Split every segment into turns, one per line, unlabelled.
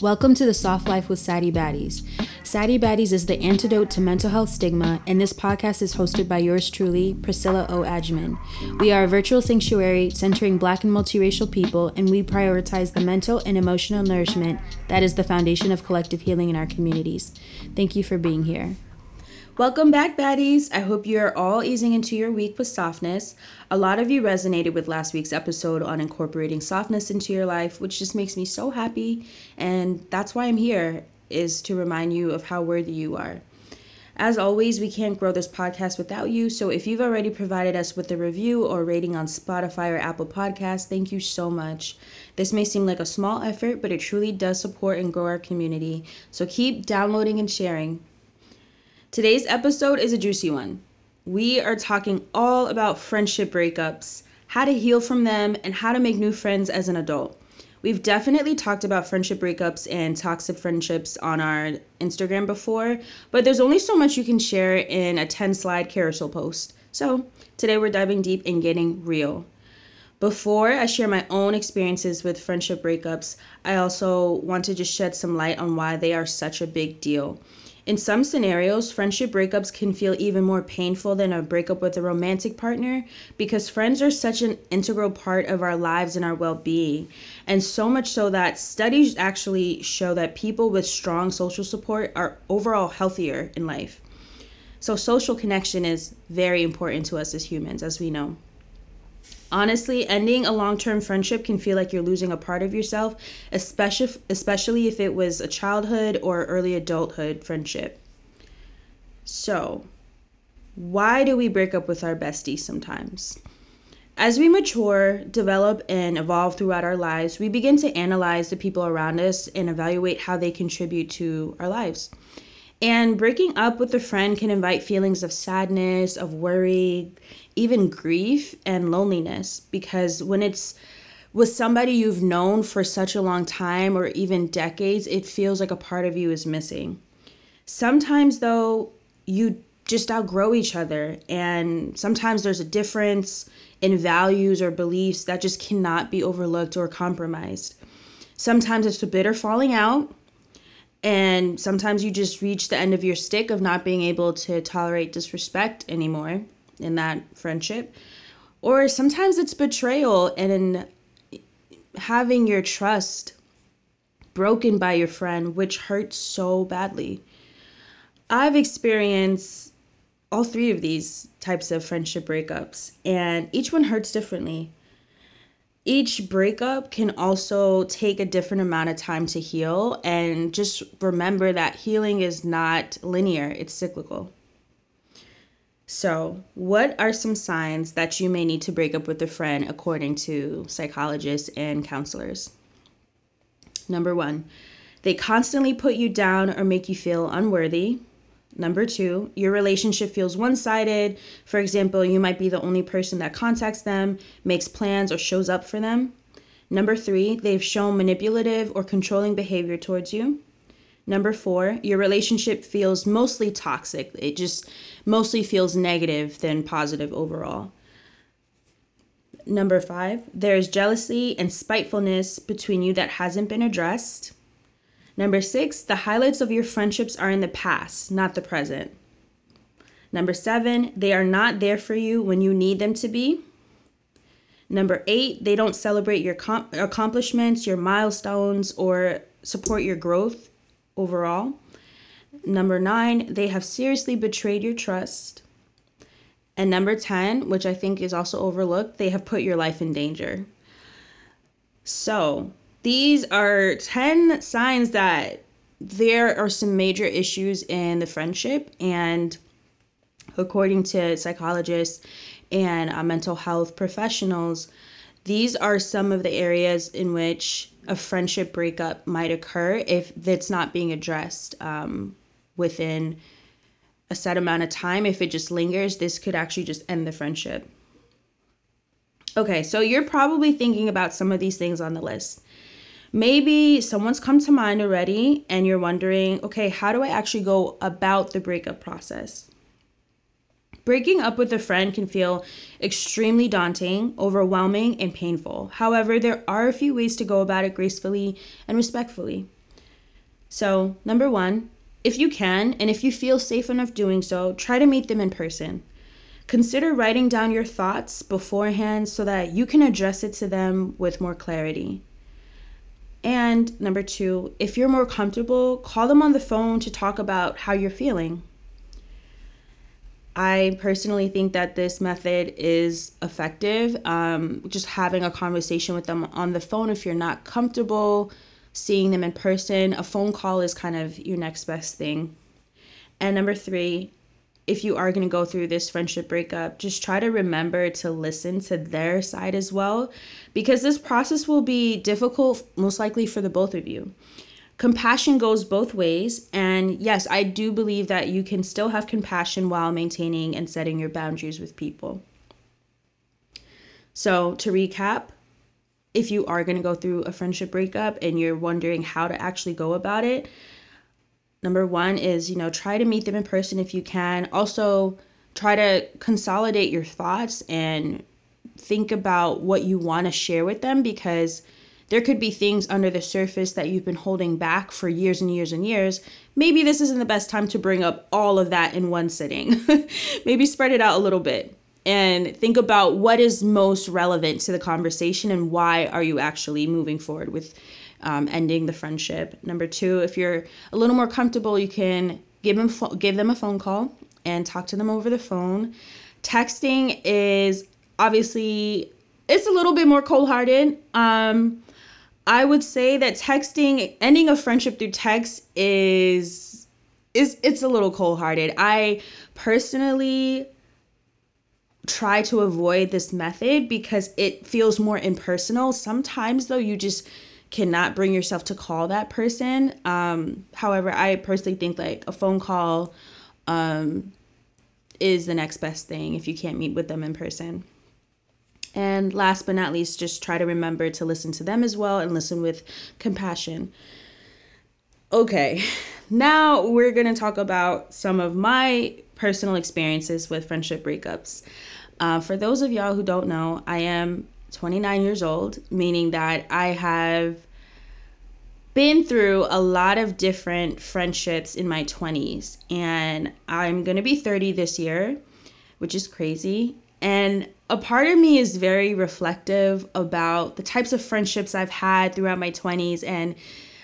Welcome to the Soft Life with Saddie Baddies. Saddie Baddies is the antidote to mental health stigma, and this podcast is hosted by yours truly, Priscilla O. Adjaman. We are a virtual sanctuary centering black and multiracial people, and we prioritize the mental and emotional nourishment that is the foundation of collective healing in our communities. Thank you for being here. Welcome back, baddies. I hope you are all easing into your week with softness. A lot of you resonated with last week's episode on incorporating softness into your life, which just makes me so happy. And that's why I'm here, is to remind you of how worthy you are. As always, we can't grow this podcast without you. So if you've already provided us with a review or rating on Spotify or Apple Podcasts, thank you so much. This may seem like a small effort, but it truly does support and grow our community. So keep downloading and sharing. Today's episode is a juicy one. We are talking all about friendship breakups, how to heal from them, and how to make new friends as an adult. We've definitely talked about friendship breakups and toxic friendships on our Instagram before, but there's only so much you can share in a 10 slide carousel post. So today we're diving deep and getting real. Before I share my own experiences with friendship breakups, I also want to just shed some light on why they are such a big deal. In some scenarios, friendship breakups can feel even more painful than a breakup with a romantic partner because friends are such an integral part of our lives and our well being. And so much so that studies actually show that people with strong social support are overall healthier in life. So, social connection is very important to us as humans, as we know. Honestly, ending a long-term friendship can feel like you're losing a part of yourself, especially especially if it was a childhood or early adulthood friendship. So, why do we break up with our besties sometimes? As we mature, develop, and evolve throughout our lives, we begin to analyze the people around us and evaluate how they contribute to our lives. And breaking up with a friend can invite feelings of sadness, of worry, even grief and loneliness because when it's with somebody you've known for such a long time or even decades, it feels like a part of you is missing. Sometimes, though, you just outgrow each other, and sometimes there's a difference in values or beliefs that just cannot be overlooked or compromised. Sometimes it's a bitter falling out, and sometimes you just reach the end of your stick of not being able to tolerate disrespect anymore in that friendship. Or sometimes it's betrayal and having your trust broken by your friend, which hurts so badly. I've experienced all three of these types of friendship breakups, and each one hurts differently. Each breakup can also take a different amount of time to heal, and just remember that healing is not linear, it's cyclical. So, what are some signs that you may need to break up with a friend according to psychologists and counselors? Number one, they constantly put you down or make you feel unworthy. Number two, your relationship feels one sided. For example, you might be the only person that contacts them, makes plans, or shows up for them. Number three, they've shown manipulative or controlling behavior towards you. Number four, your relationship feels mostly toxic. It just mostly feels negative than positive overall. Number five, there's jealousy and spitefulness between you that hasn't been addressed. Number six, the highlights of your friendships are in the past, not the present. Number seven, they are not there for you when you need them to be. Number eight, they don't celebrate your com- accomplishments, your milestones, or support your growth overall. Number nine, they have seriously betrayed your trust. And number 10, which I think is also overlooked, they have put your life in danger. So, these are 10 signs that there are some major issues in the friendship. And according to psychologists and uh, mental health professionals, these are some of the areas in which a friendship breakup might occur if it's not being addressed um, within a set amount of time. If it just lingers, this could actually just end the friendship. Okay, so you're probably thinking about some of these things on the list. Maybe someone's come to mind already and you're wondering, okay, how do I actually go about the breakup process? Breaking up with a friend can feel extremely daunting, overwhelming, and painful. However, there are a few ways to go about it gracefully and respectfully. So, number one, if you can, and if you feel safe enough doing so, try to meet them in person. Consider writing down your thoughts beforehand so that you can address it to them with more clarity. And number two, if you're more comfortable, call them on the phone to talk about how you're feeling. I personally think that this method is effective. Um, just having a conversation with them on the phone if you're not comfortable seeing them in person, a phone call is kind of your next best thing. And number three, if you are going to go through this friendship breakup, just try to remember to listen to their side as well, because this process will be difficult, most likely for the both of you. Compassion goes both ways. And yes, I do believe that you can still have compassion while maintaining and setting your boundaries with people. So, to recap, if you are going to go through a friendship breakup and you're wondering how to actually go about it, number one is, you know, try to meet them in person if you can. Also, try to consolidate your thoughts and think about what you want to share with them because there could be things under the surface that you've been holding back for years and years and years. Maybe this isn't the best time to bring up all of that in one sitting. Maybe spread it out a little bit and think about what is most relevant to the conversation and why are you actually moving forward with um, ending the friendship. Number two, if you're a little more comfortable, you can give them give them a phone call and talk to them over the phone. Texting is obviously it's a little bit more cold-hearted. Um, I would say that texting, ending a friendship through text is is it's a little cold-hearted. I personally try to avoid this method because it feels more impersonal. Sometimes though you just cannot bring yourself to call that person. Um, however, I personally think like a phone call um, is the next best thing if you can't meet with them in person. And last but not least, just try to remember to listen to them as well and listen with compassion. Okay, now we're to talk about some of my personal experiences with friendship breakups. Uh, for those of y'all who don't know, I am 29 years old, meaning that I have been through a lot of different friendships in my 20s, and I'm going to be 30 this year, which is crazy. And a part of me is very reflective about the types of friendships I've had throughout my 20s. And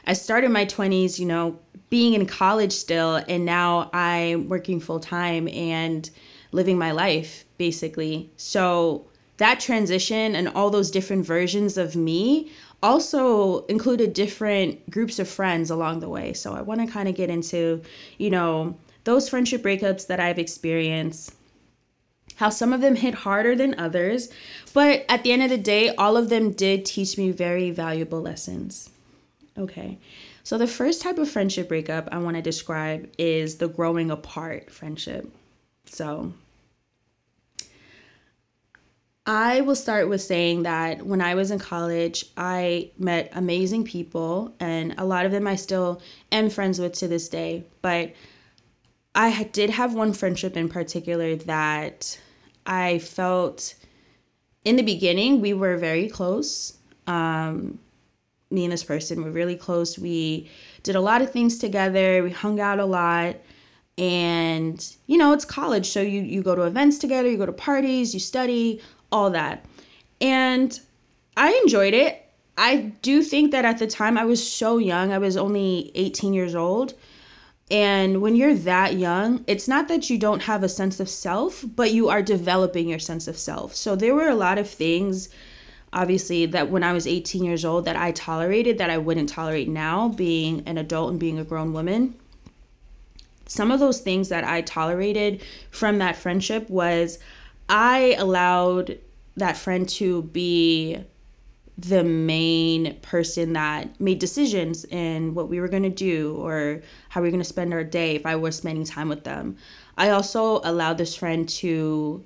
I started my 20s, you know, being in college still, and now I'm working full time and living my life basically. So that transition and all those different versions of me also included different groups of friends along the way. So I want to kind of get into, you know, those friendship breakups that I've experienced how some of them hit harder than others, but at the end of the day, all of them did teach me very valuable lessons. Okay, so the first type of friendship breakup I want to describe is the growing apart friendship. So, I will start with saying that when I was in college, I met amazing people, and a lot of them I still am friends with to this day. But I did have one friendship in particular that I felt in the beginning we were very close. Um, me and this person were really close. We did a lot of things together. We hung out a lot. And you know, it's college, so you you go to events together, you go to parties, you study, all that. And I enjoyed it. I do think that at the time I was so young. I was only 18 years old and when you're that young, it's not that you don't have a sense of self, but you are developing your sense of self. So there were a lot of things, obviously, that when I was 18 years old that I tolerated that I wouldn't tolerate now, being an adult and being a grown woman. Some of those things that I tolerated from that friendship was I allowed that friend to be the main person that made decisions in what we were going to do or how we were going to spend our day if I was spending time with them. I also allowed this friend to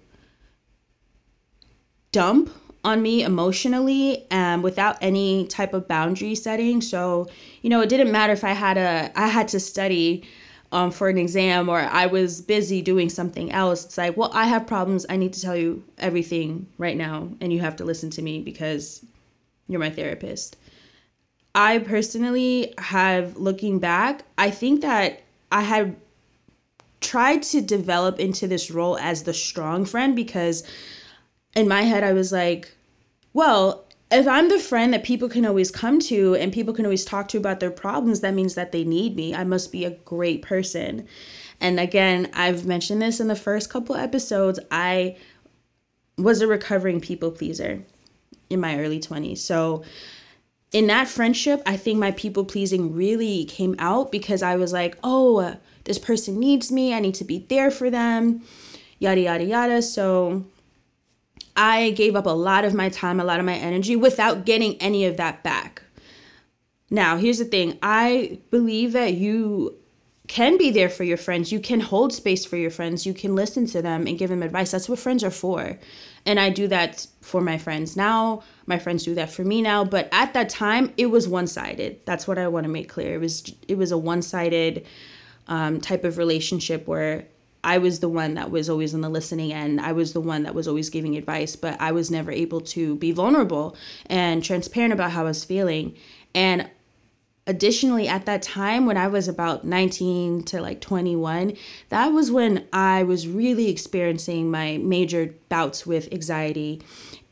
dump on me emotionally and without any type of boundary setting. So, you know, it didn't matter if I had a I had to study um, for an exam or I was busy doing something else. It's like, well, I have problems. I need to tell you everything right now, and you have to listen to me because you're my therapist. I personally have looking back, I think that I had tried to develop into this role as the strong friend because in my head I was like, well, if I'm the friend that people can always come to and people can always talk to about their problems, that means that they need me. I must be a great person. And again, I've mentioned this in the first couple episodes. I was a recovering people pleaser in my early 20s. So, in that friendship, I think my people pleasing really came out because I was like, oh, this person needs me. I need to be there for them, yada, yada, yada. So, I gave up a lot of my time, a lot of my energy without getting any of that back. Now, here's the thing I believe that you can be there for your friends. You can hold space for your friends. You can listen to them and give them advice. That's what friends are for. And I do that for my friends now. My friends do that for me now, but at that time it was one-sided. That's what I want to make clear. It was it was a one-sided um, type of relationship where I was the one that was always on the listening end. I was the one that was always giving advice, but I was never able to be vulnerable and transparent about how I was feeling. And additionally, at that time, when I was about 19 to like 21, that was when I was really experiencing my major bouts with anxiety.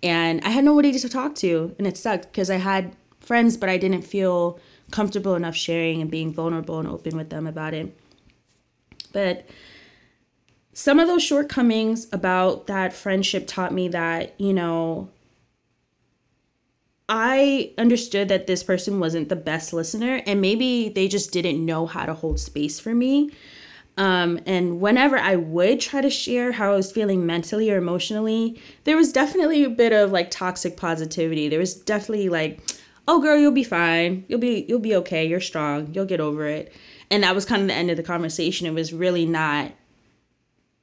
And I had nobody to talk to. And it sucked because I had friends, but I didn't feel comfortable enough sharing and being vulnerable and open with them about it. But some of those shortcomings about that friendship taught me that, you know, I understood that this person wasn't the best listener and maybe they just didn't know how to hold space for me. Um, and whenever I would try to share how I was feeling mentally or emotionally, there was definitely a bit of like toxic positivity. There was definitely like, "Oh girl, you'll be fine. You'll be you'll be okay. You're strong. You'll get over it." And that was kind of the end of the conversation. It was really not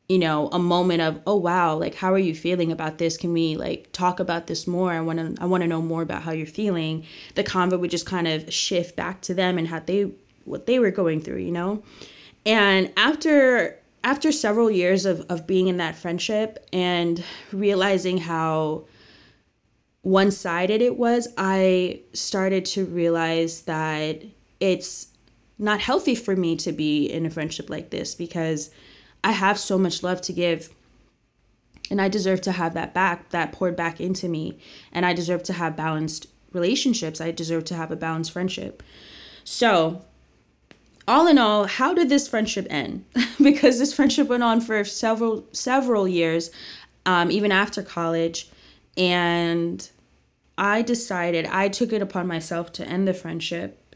you know a moment of oh wow like how are you feeling about this? Can we like talk about this more? I want to i want to know more about how you're feeling. The convo would just kind of shift back to them and how they what they were going through you know? And after after several years of, of being in that friendship and realizing how one-sided it was i started to realize that it's not healthy for me to be in a friendship like this because I have so much love to give. And I deserve to have that back, that poured back into me. And I deserve to have balanced relationships. I deserve to have a balanced friendship. So, all in all, how did this friendship end? because this friendship went on for several several years, um, even after college, and I decided I took it upon myself to end the friendship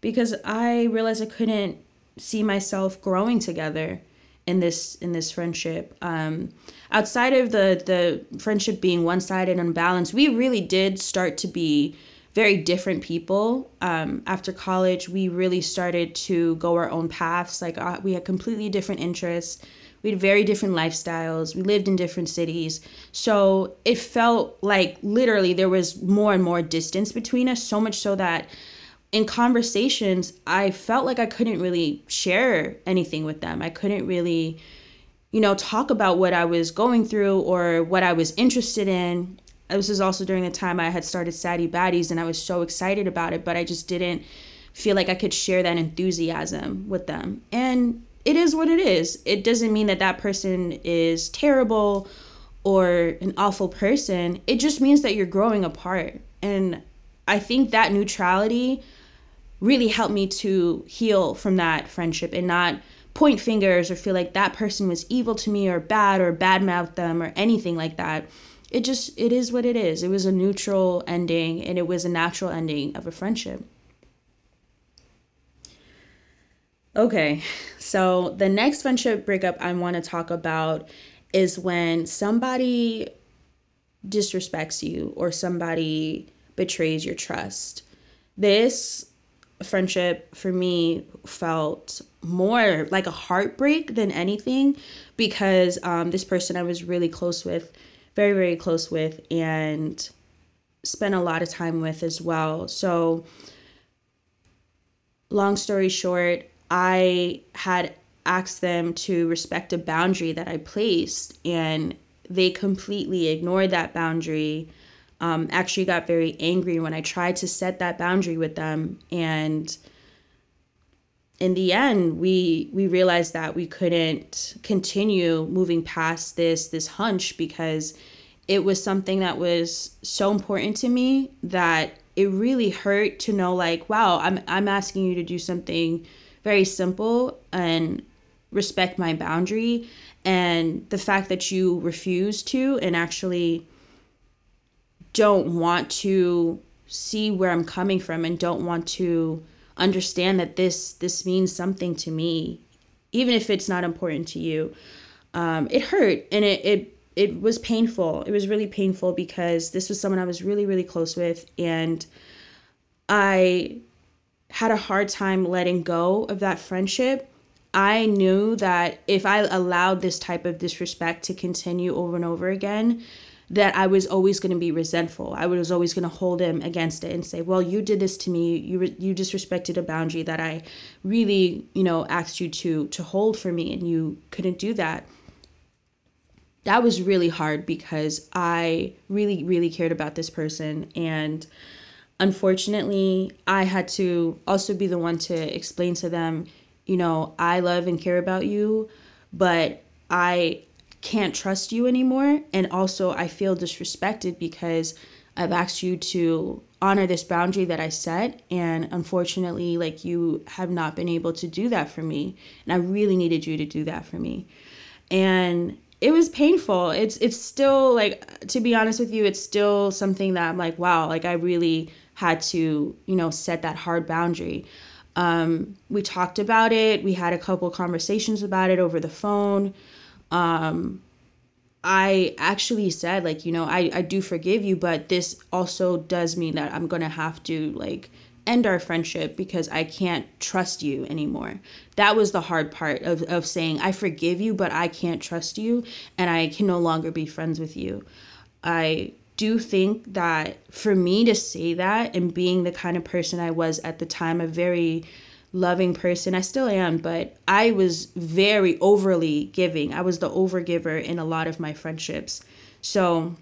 because I realized I couldn't see myself growing together in this in this friendship. Um, outside of the the friendship being one sided and unbalanced, we really did start to be very different people. Um, after college, we really started to go our own paths. Like uh, we had completely different interests. We had very different lifestyles. We lived in different cities. So it felt like literally there was more and more distance between us, so much so that in conversations, I felt like I couldn't really share anything with them. I couldn't really, you know, talk about what I was going through or what I was interested in. This is also during the time I had started Saddie Baddies and I was so excited about it, but I just didn't feel like I could share that enthusiasm with them. And it is what it is. It doesn't mean that that person is terrible or an awful person. It just means that you're growing apart. And I think that neutrality really helped me to heal from that friendship and not point fingers or feel like that person was evil to me or bad or badmouth them or anything like that. It just it is what it is. It was a neutral ending and it was a natural ending of a friendship. Okay. So the next friendship breakup I want to talk about is when somebody disrespects you or somebody betrays your trust. This friendship for me felt more like a heartbreak than anything because um, this person I was really close with, very, very close with, and spent a lot of time with as well. So, long story short, I had asked them to respect a boundary that I placed, and they completely ignored that boundary um, actually got very angry when I tried to set that boundary with them. And in the end, we we realized that we couldn't continue moving past this this hunch because it was something that was so important to me that it really hurt to know like wow i'm i'm asking you to do something very simple and respect my boundary and the fact that you refuse to and actually don't want to see where I'm coming from and don't want to understand that this this means something to me even if it's not important to you. Um, it hurt and it, it it was painful. It was really painful because this was someone i was really really close with and i had a hard time letting go of that friendship. I knew that if I allowed this type of disrespect to continue over and over again, that I was always going to be resentful. I was always going to hold him against it and say, "Well, you did this to me. You you disrespected a boundary that I really, you know, asked you to to hold for me and you couldn't do that." That was really hard because I really really cared about this person and unfortunately, I had to also be the one to explain to them you know, I love and care about you, but I can't trust you anymore. And also, I feel disrespected because I've asked you to honor this boundary that I set. And unfortunately, like you have not been able to do that for me. And I really needed you to do that for me. And it was painful. It's it's still like to be honest with you, it's still something that I'm like, wow, like I really had to, you know, set that hard boundary. Um, we talked about it. We had a couple conversations about it over the phone. Um, I actually said, like, you know, I, I do forgive you, but this also does mean that I'm to have to, like, end our friendship because I can't trust you anymore. That was the hard part of, of saying, I forgive you, but I can't trust you and I can no longer be friends with you. I do think that for me to say that and being the kind of person I was at the time, a very loving person, I still am, but I was very overly giving. I was the overgiver in a lot of my friendships. So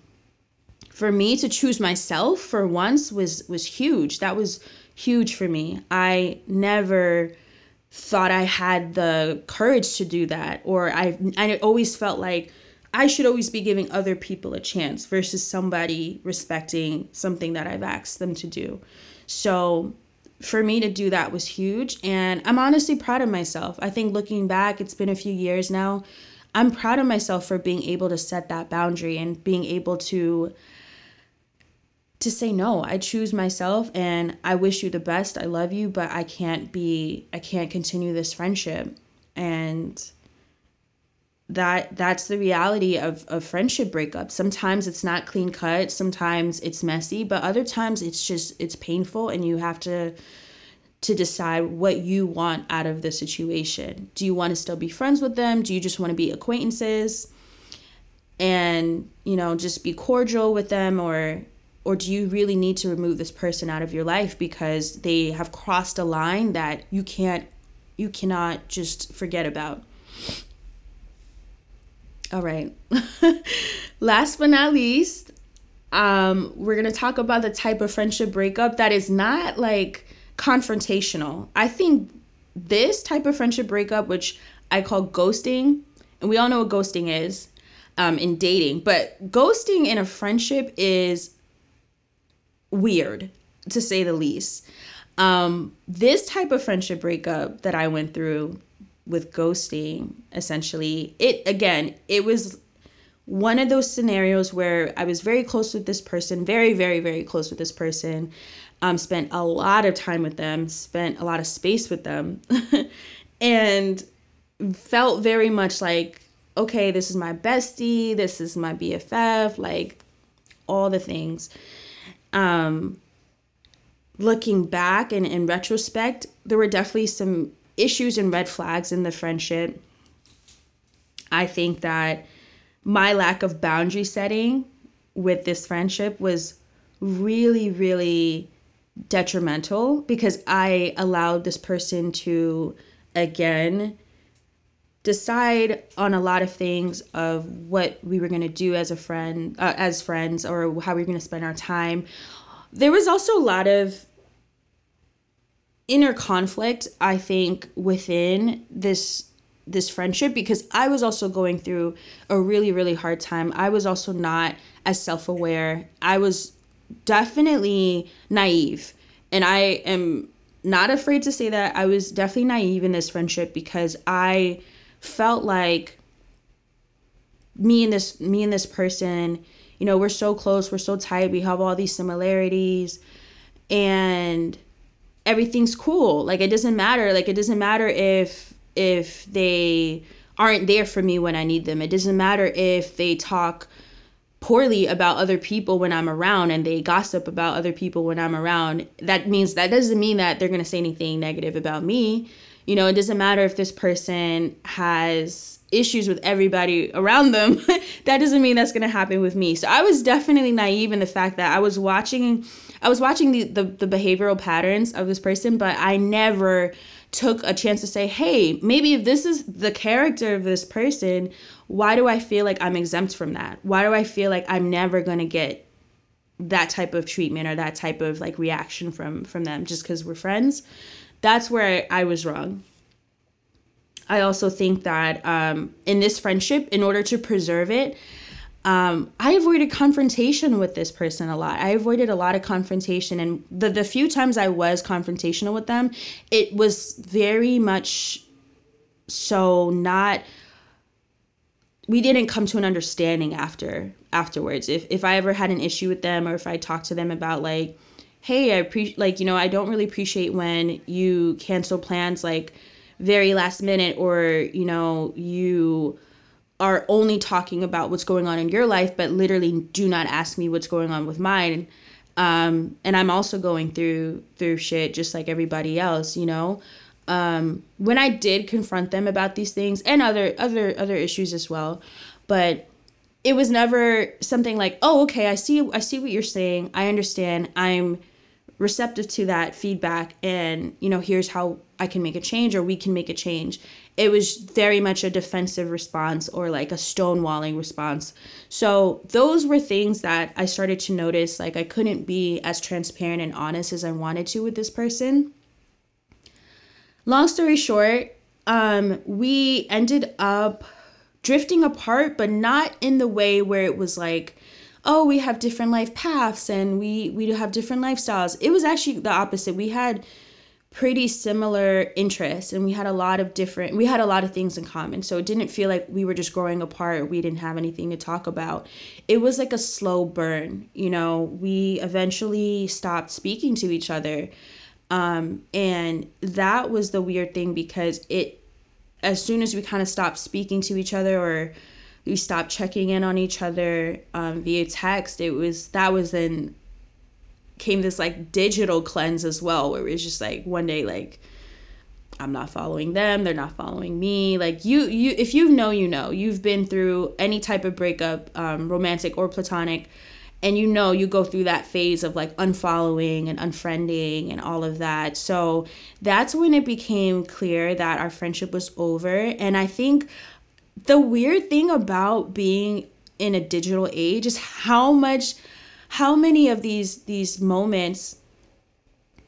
for me to choose myself for once was was huge. That was huge for me. I never thought I had the courage to do that or I I always felt like I should always be giving other people a chance versus somebody respecting something that I've asked them to do. So for me to do that was huge. And I'm honestly proud of myself. I think looking back, it's been a few years now. I'm proud of myself for being able to set that boundary and being able to to say no i choose myself and i wish you the best i love you but i can't be i can't continue this friendship and that that's the reality of, of friendship breakups. Sometimes it's not clean cut sometimes it's messy but other times it's just it's painful and you have to to decide what you want out of the situation. Do you want to still be friends with them? Do you just want to be acquaintances? And you know just be cordial with them or or do you really need to remove this person out of your life because they have crossed a line that you can't you cannot just forget about all right. Last but not least, um, we're going to talk about the type of friendship breakup that is not like confrontational. I think this type of friendship breakup, which I call ghosting, and we all know what ghosting is um, in dating, but ghosting in a friendship is weird to say the least. Um, this type of friendship breakup that I went through with ghosting essentially. It again it was one of those scenarios where i was very close with this person very very very close with this person um, spent a lot of time with them spent a lot of space with them and felt very much like okay this is my bestie this is my bff like all the things. Um looking back and in retrospect there were definitely some issues and red flags in the friendship. I think that my lack of boundary setting with this friendship was really, really detrimental because I allowed this person to, again, decide on a lot of things of what we were going to do as a friend uh, as friends or how we were going to spend our time there was also a lot of inner conflict i think within this this friendship because i was also going through a really really hard time. I was also not as self-aware. I was definitely naive. And i am not afraid to say that. I was definitely naive in this friendship because i felt like me and this me and this person you know we're so close we're so tight we have all these similarities. And everything's cool. Like it doesn't matter. Like it doesn't matter if if they aren't there for me when i need them. It doesn't matter if they talk poorly about other people when i'm around and they gossip about other people when i'm around. That means that doesn't mean that they're going to say anything negative about me. You know, it doesn't matter if this person has issues with everybody around them. that doesn't mean that's going to happen with me. So I was definitely naive in the fact that I was watching I was watching the, the, the behavioral patterns of this person, but I never took a chance to say, "Hey, maybe if this is the character of this person, why do I feel like I'm exempt from that? Why do I feel like I'm never going to get that type of treatment or that type of like reaction from from them just because we're friends that's where I, I was wrong. I also think that um, in this friendship, in order to preserve it, um, I avoided confrontation with this person a lot. I avoided a lot of confrontation, and the the few times I was confrontational with them, it was very much so not. We didn't come to an understanding after afterwards. If if I ever had an issue with them, or if I talked to them about like hey, I appreciate, like, you know, I don't really appreciate when you cancel plans like very last minute or, you know, you are only talking about what's going on in your life, but literally do not ask me what's going on with mine. Um, and I'm also going through through shit just like everybody else, you know. Um, when I did confront them about these things and other other other issues as well, but it was never something like, oh, okay, I see I see what you're saying. I understand. I'm receptive to that feedback and you know here's how i can make a change or we can make a change it was very much a defensive response or like a stonewalling response. So those were things that i started to notice like i couldn't be as transparent and honest as i wanted to with this person. Long story short um we ended up drifting apart but not in the way where it was like oh we have different life paths and we we have different lifestyles. It was actually the opposite. We had pretty similar interests and we had a lot of different we had a lot of things in common. So it didn't feel like we were just growing apart. We didn't have anything to talk about. It was like a slow burn you know? We eventually stopped speaking to each other um, and that was the weird thing because it as soon as we kind of stopped speaking to each other or we stopped checking in on each other um, via text it was that was then came this like digital cleanse as well where it was just like one day like i'm not following them they're not following me. Like you you if you know you know. You've been through any type of breakup um, romantic or platonic and you know you go through that phase of like unfollowing and unfriending and all of that. So that's when it became clear that our friendship was over. And i think the weird thing about being in a digital age is how much how many of these these moments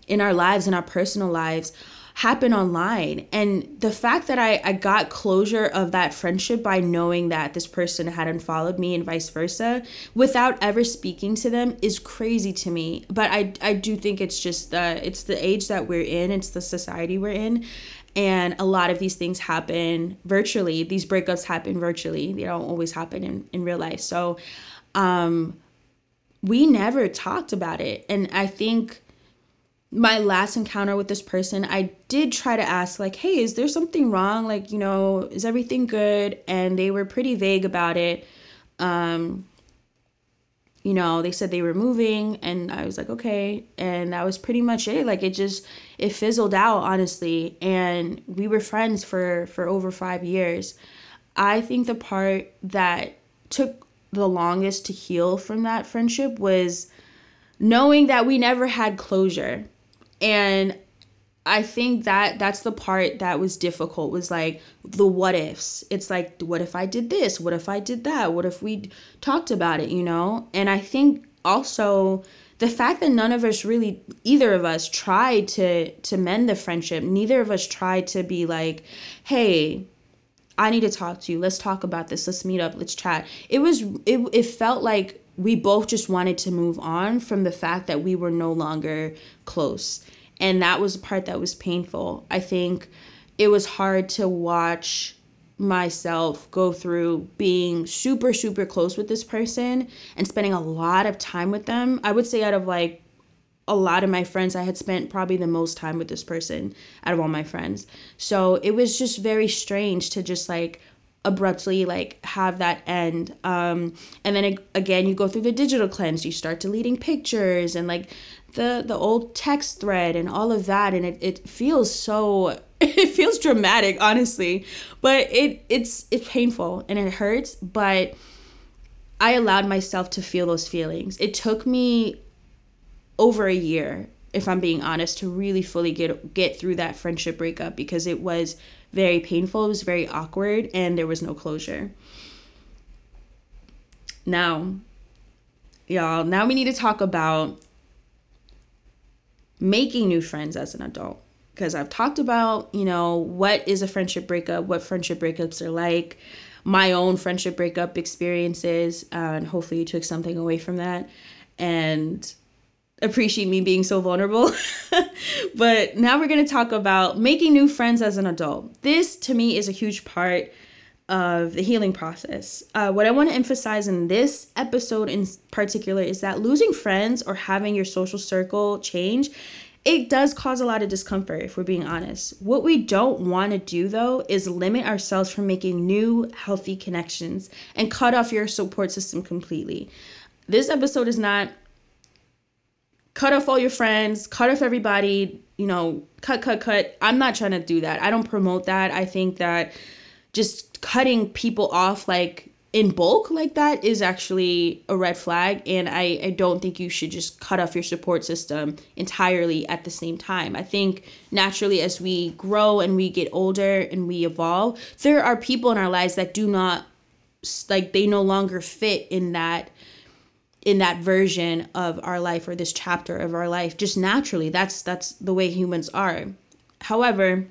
in our lives in our personal lives happen online? And the fact that I, I got closure of that friendship by knowing that this person had unfollowed me and vice versa without ever speaking to them is crazy to me. But i i do think it's just the it's the age that we're in. It's the society we're in. And a lot of these things happen virtually. These breakups happen virtually. They don't always happen in, in real life. So um we never talked about it and i think my last encounter with this person i did try to ask like hey is there something wrong like you know is everything good and they were pretty vague about it um you know, they said they were moving and I was like, okay. And that was pretty much it. Like it just it fizzled out, honestly. And we were friends for for over 5 years. I think the part that took the longest to heal from that friendship was knowing that we never had closure. And I think that that's the part that was difficult was like the what ifs. It's like what if I did this? What if I did that? What if we talked about it, you know? And I think also the fact that none of us really either of us tried to to mend the friendship neither of us tried to be like hey i need to talk to you. Let's talk about this. Let's meet up. Let's chat. It was it, it felt like we both just wanted to move on from the fact that we were no longer close. And that was the part that was painful. I think it was hard to watch myself go through being super super close with this person and spending a lot of time with them. I would say out of like a lot of my friends i had spent probably the most time with this person out of all my friends. So it was just very strange to just like abruptly like have that end. Um and then again you go through the digital cleanse you start deleting pictures and like the the old text thread and all of that. And it, it feels so it feels dramatic honestly. But it it's it's painful and it hurts but i allowed myself to feel those feelings. It took me over a year if i'm being honest to really fully get get through that friendship breakup because it was very painful it was very awkward and there was no closure. Now y'all now we need to talk about making new friends as an adult. Because I've talked about, you know, what is a friendship breakup, what friendship breakups are like, my own friendship breakup experiences, uh, and hopefully you took something away from that. And appreciate me being so vulnerable. but now we're going to talk about making new friends as an adult. This to me is a huge part of the healing process. Uh, what I want to emphasize in this episode in particular is that losing friends or having your social circle change it does cause a lot of discomfort if we're being honest. What we don't want to do though is limit ourselves from making new healthy connections and cut off your support system completely. This episode is not cut off all your friends, cut off everybody, you know, cut, cut, cut. I'm not trying to do that. I don't promote that. I think that just cutting people off like in bulk like that is actually a red flag and I, I don't think you should just cut off your support system entirely at the same time i think naturally as we grow and we get older and we evolve there are people in our lives that do not like they no longer fit in that in that version of our life or this chapter of our life just naturally that's that's the way humans are however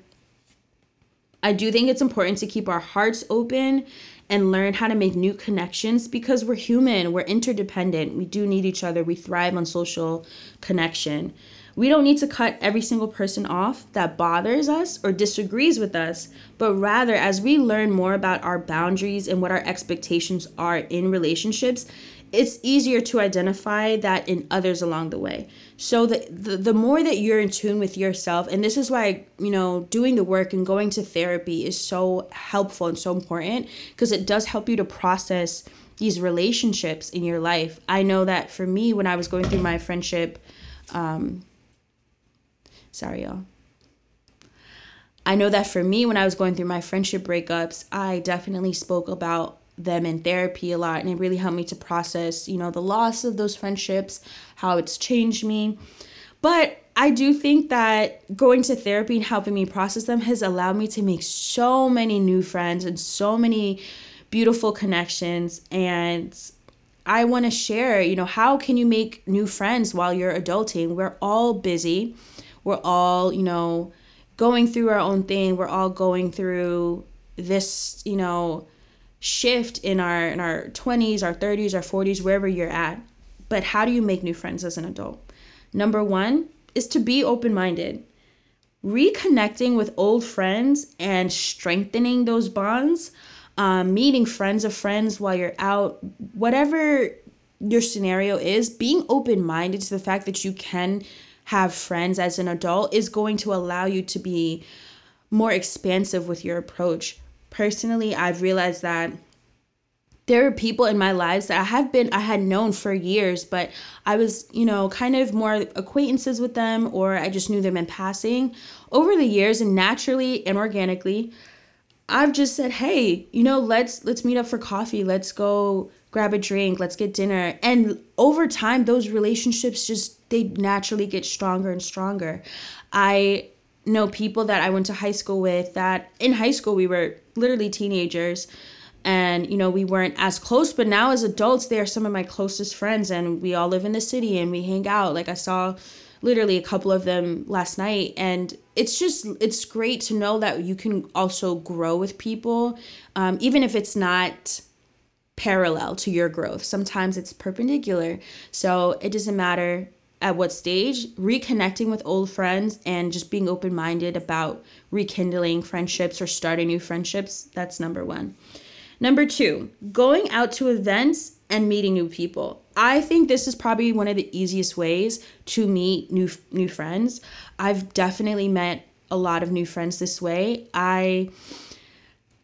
i do think it's important to keep our hearts open and learn how to make new connections because we're human, we're interdependent, we do need each other, we thrive on social connection. We don't need to cut every single person off that bothers us or disagrees with us, but rather, as we learn more about our boundaries and what our expectations are in relationships, it's easier to identify that in others along the way. So the, the the more that you're in tune with yourself, and this is why you know doing the work and going to therapy is so helpful and so important because it does help you to process these relationships in your life. I know that for me, when I was going through my friendship, um, sorry y'all. I know that for me, when I was going through my friendship breakups, I definitely spoke about them in therapy a lot and it really helped me to process, you know, the loss of those friendships, how it's changed me. But I do think that going to therapy and helping me process them has allowed me to make so many new friends and so many beautiful connections and I want to share, you know, how can you make new friends while you're adulting? We're all busy. We're all, you know, going through our own thing. We're all going through this, you know, shift in our in our 20s, our 30s, our 40s, wherever you're at. But how do you make new friends as an adult? Number 1 is to be open-minded. Reconnecting with old friends and strengthening those bonds, um, meeting friends of friends while you're out, whatever your scenario is, being open minded to the fact that you can have friends as an adult is going to allow you to be more expansive with your approach personally, I've realized that there are people in my lives that I have been I had known for years, but I was, you know, kind of more acquaintances with them or I just knew them in passing. Over the years and naturally and organically, I've just said, "Hey, you know, let's let's meet up for coffee. Let's go grab a drink. Let's get dinner." And over time, those relationships just they naturally get stronger and stronger. I know people that I went to high school with that in high school we were literally teenagers and you know we weren't as close but now as adults they are some of my closest friends and we all live in the city and we hang out. Like I saw literally a couple of them last night and it's just it's great to know that you can also grow with people um, even if it's not parallel to your growth. Sometimes it's perpendicular. So it doesn't matter at what stage reconnecting with old friends and just being open-minded about rekindling friendships or starting new friendships that's number one number two going out to events and meeting new people I think this is probably one of the easiest ways to meet new new friends. I've definitely met a lot of new friends this way. I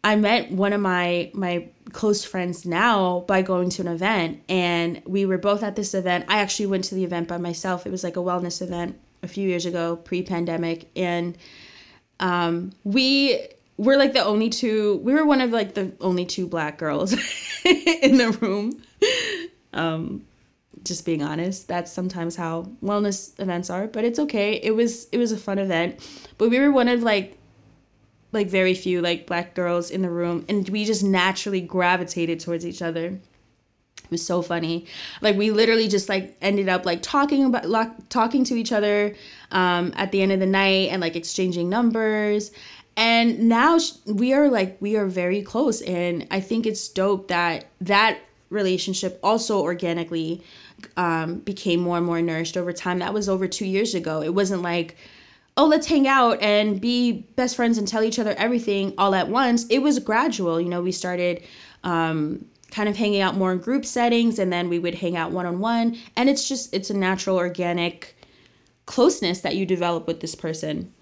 I met one of my my close friends now by going to an event and we were both at this event. I actually went to the event by myself. It was like a wellness event a few years ago, pre-pandemic and um, we were like the only two we were one of like the only two black girls in the room um, just being honest, that's sometimes how wellness events are, but it's okay. It was it was a fun event, but we were one of like like very few like black girls in the room and we just naturally gravitated towards each other. It was so funny. Like we literally just like ended up like talking about like, talking to each other um, at the end of the night and like exchanging numbers and now we are like we are very close and i think it's dope that that relationship also organically um, became more and more nourished over time. That was over two years ago. It wasn't like, oh, let's hang out and be best friends and tell each other everything all at once. It was gradual. You know, we started um, kind of hanging out more in group settings and then we would hang out one on one. And it's just, it's a natural, organic closeness that you develop with this person.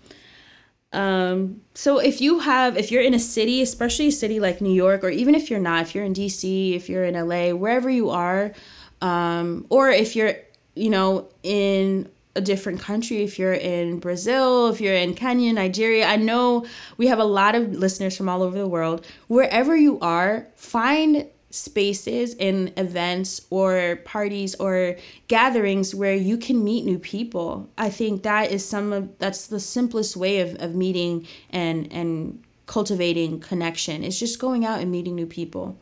Um, so if you have, if you're in a city, especially a city like New York, or even if you're not, if you're in DC, if you're in LA, wherever you are, um, or if you're, you know, in a different country, if you're in Brazil, if you're in Kenya, Nigeria, I know we have a lot of listeners from all over the world. Wherever you are, find spaces and events or parties or gatherings where you can meet new people. I think that is some of that's the simplest way of, of meeting and and cultivating connection. It's just going out and meeting new people.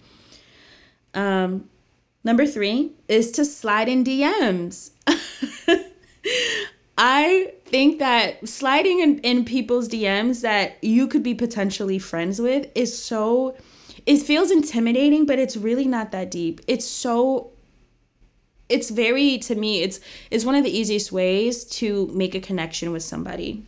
Um number 3 is to slide in DMs. I think that sliding in, in people's DMs that you could be potentially friends with is so it feels intimidating, but it's really not that deep. It's so it's very to me it's it's one of the easiest ways to make a connection with somebody.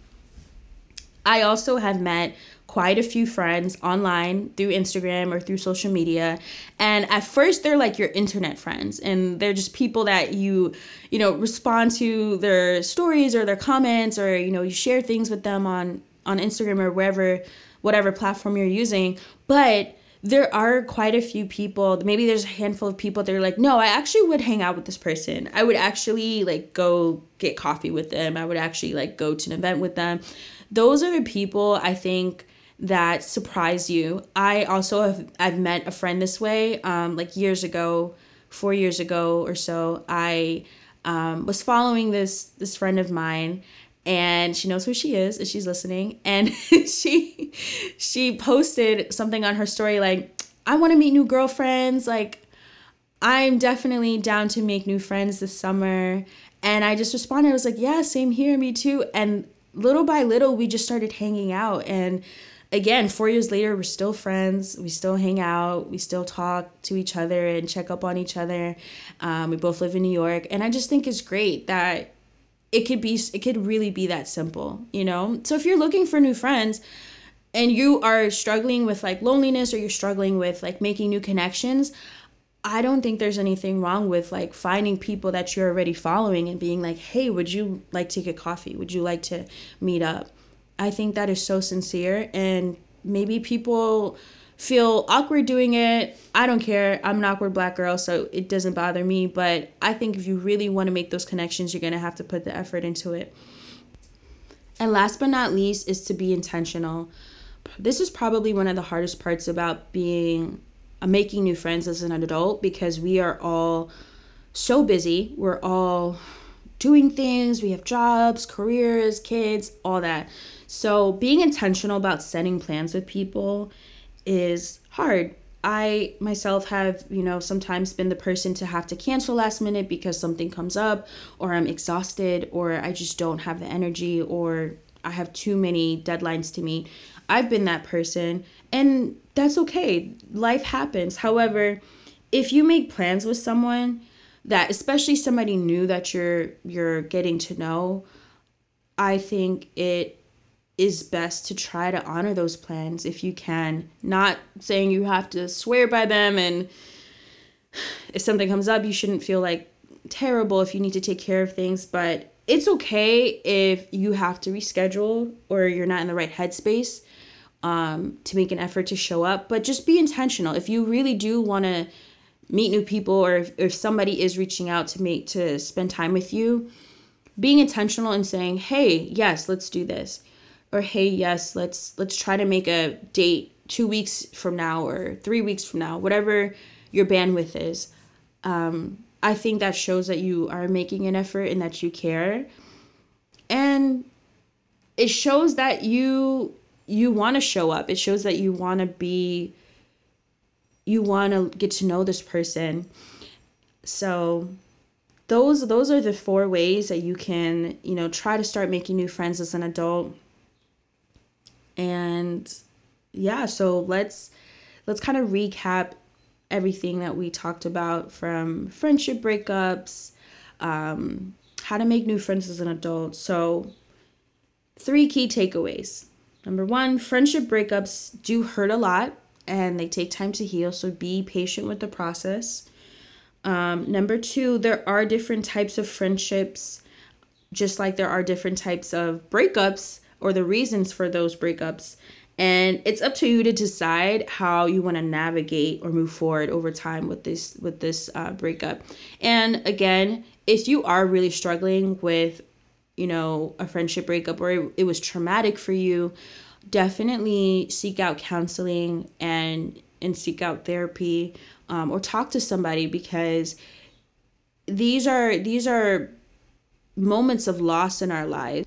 I also have met quite a few friends online through Instagram or through social media. And at first they're like your internet friends and they're just people that you, you know, respond to their stories or their comments or you know, you share things with them on on Instagram or wherever whatever platform you're using. But there are quite a few people maybe there's a handful of people that are like no i actually would hang out with this person i would actually like go get coffee with them i would actually like go to an event with them those are the people i think that surprise you. I also have i've met a friend this way um, like years ago four years ago or so. I um, was following this this friend of mine and she knows who she is and she's listening and she she posted something on her story like i want to meet new girlfriends like i'm definitely down to make new friends this summer and i just responded i was like yeah same here me too and little by little we just started hanging out and again four years later we're still friends. We still hang out. We still talk to each other and check up on each other. Um, we both live in new york. And i just think it's great that it could be it could really be that simple you know? So if you're looking for new friends and you are struggling with like loneliness or you're struggling with like making new connections i don't think there's anything wrong with like finding people that you're already following and being like hey would you like to get coffee? Would you like to meet up i think that is so sincere and maybe people feel awkward doing it. I don't care. I'm an awkward black girl, so it doesn't bother me. But I think if you really want to make those connections, you're going to have to put the effort into it. And last but not least is to be intentional. This is probably one of the hardest parts about being uh, making new friends as an adult because we are all so busy. We're all doing things, we have jobs, careers, kids, all that. So, being intentional about setting plans with people is hard. I myself have, you know, sometimes been the person to have to cancel last minute because something comes up or I'm exhausted or I just don't have the energy or I have too many deadlines to meet. I've been that person and that's okay. Life happens. However, if you make plans with someone that especially somebody new that you're you're getting to know, I think it is best to try to honor those plans if you can. Not saying you have to swear by them and if something comes up, you shouldn't feel like terrible if you need to take care of things, but it's okay if you have to reschedule or you're not in the right headspace um, to make an effort to show up, but just be intentional. If you really do want to meet new people or if, if somebody is reaching out to make to spend time with you, being intentional and saying, "Hey, yes, let's do this." Or, "Hey, yes, let's let's try to make a date 2 weeks from now or 3 weeks from now, whatever your bandwidth is." Um, I think that shows that you are making an effort and that you care. And it shows that you you want to show up. It shows that you want to be you want to get to know this person. So those those are the four ways that you can, you know, try to start making new friends as an adult. And yeah, so let's let's kind of recap everything that we talked about from friendship breakups, um, how to make new friends as an adult. So, three key takeaways. Number one, friendship breakups do hurt a lot and they take time to heal, so be patient with the process. Um, number two, there are different types of friendships, just like there are different types of breakups or the reasons for those breakups. And it's up to you to decide how you want to navigate or move forward over time with this with this uh, breakup. And again, if you are really struggling with, you know, a friendship breakup or it, it was traumatic for you, definitely seek out counseling and and seek out therapy um, or talk to somebody because these are these are moments of loss in our lives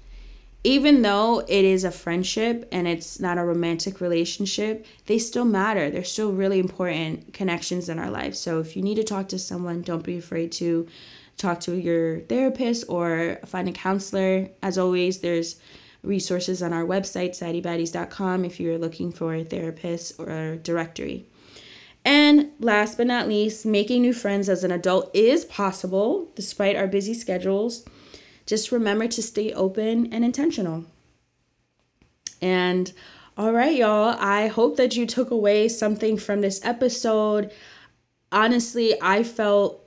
even though it is a friendship and it's not a romantic relationship, they still matter. They're still really important connections in our life. So if you need to talk to someone, don't be afraid to talk to your therapist or find a counselor. As always, there's resources on our website, saddiebaddies.com, if you're looking for a therapist or a directory. And last but not least, making new friends as an adult is possible despite our busy schedules just remember to stay open and intentional. And all right, y'all, I hope that you took away something from this episode. Honestly, I felt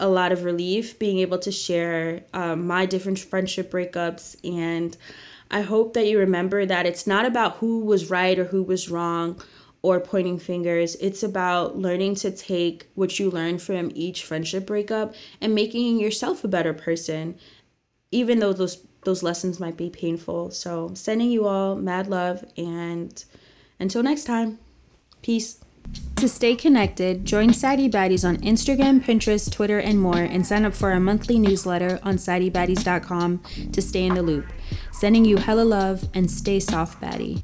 a lot of relief being able to share um, my different friendship breakups. And I hope that you remember that it's not about who was right or who was wrong or pointing fingers. It's about learning to take what you learn from each friendship breakup and making yourself a better person even though those those lessons might be painful. So, sending you all mad love and until next time. Peace.
To stay connected, join Saddie Baddies on Instagram, Pinterest, Twitter, and more, and sign up for our monthly newsletter on saddiebaddies.com to stay in the loop. Sending you hella love and stay soft, baddie.